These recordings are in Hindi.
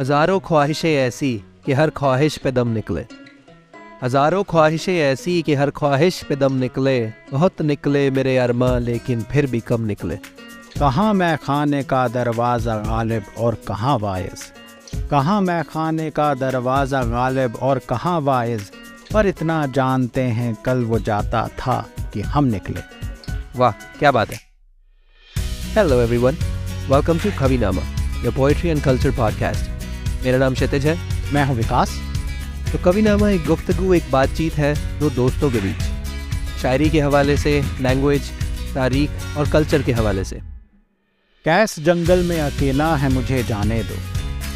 हज़ारों ख्वाहिशें ऐसी कि हर ख्वाहिश पे दम निकले। हज़ारों ख्वाहिशें ऐसी कि हर ख्वाहिश पे दम निकले। बहुत निकले मेरे अरमा, लेकिन फिर भी कम निकले। कहाँ मैं खाने का दरवाज़ा गालिब और कहाँ वाइज कहाँ मैं खाने का दरवाज़ा गालिब और कहाँ वाइज पर इतना जानते हैं कल वो जाता था कि हम निकले। वाह, क्या बात है। Hello everyone welcome to Kavinama your poetry and culture podcast मेरा नाम क्षितिज है। मैं हूँ विकास। तो कविनामा एक गुफ्तगु एक बातचीत है दो दोस्तों के बीच। शायरी के हवाले से लैंग्वेज तारीख और कल्चर के हवाले से। कैस जंगल में अकेला है मुझे जाने दो।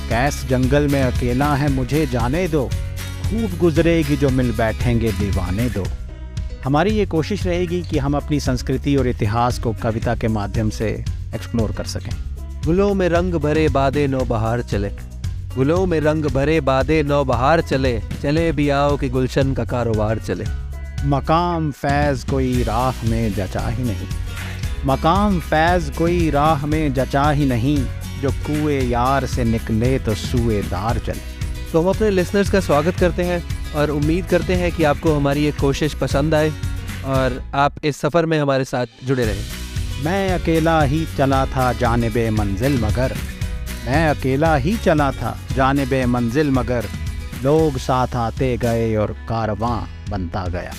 कैस जंगल में अकेला है मुझे जाने दो। खूब गुजरेगी जो मिल बैठेंगे दीवाने दो। हमारी ये कोशिश रहेगी कि हम अपनी संस्कृति और इतिहास को कविता के माध्यम से एक्सप्लोर कर सकें। गुलों में रंग भरे बादे नौ बहार चले। गुलों में रंग भरे बादे नौ बहार चले चले भी आओ कि गुलशन का कारोबार चले। मकाम फैज़ कोई राह में जचा ही नहीं। मकाम फैज़ कोई राह में जचा ही नहीं, जो कुएँ यार से निकले तो सुएदार चले। तो हम अपने लिसनर्स का स्वागत करते हैं और उम्मीद करते हैं कि आपको हमारी ये कोशिश पसंद आए और आप इस सफ़र में हमारे साथ जुड़े रहें। मैं अकेला ही चला था जानब मंजिल मगर। मैं अकेला ही चला था, जानब मंजिल मगर। लोग साथ आते गए और कारवां बनता गया।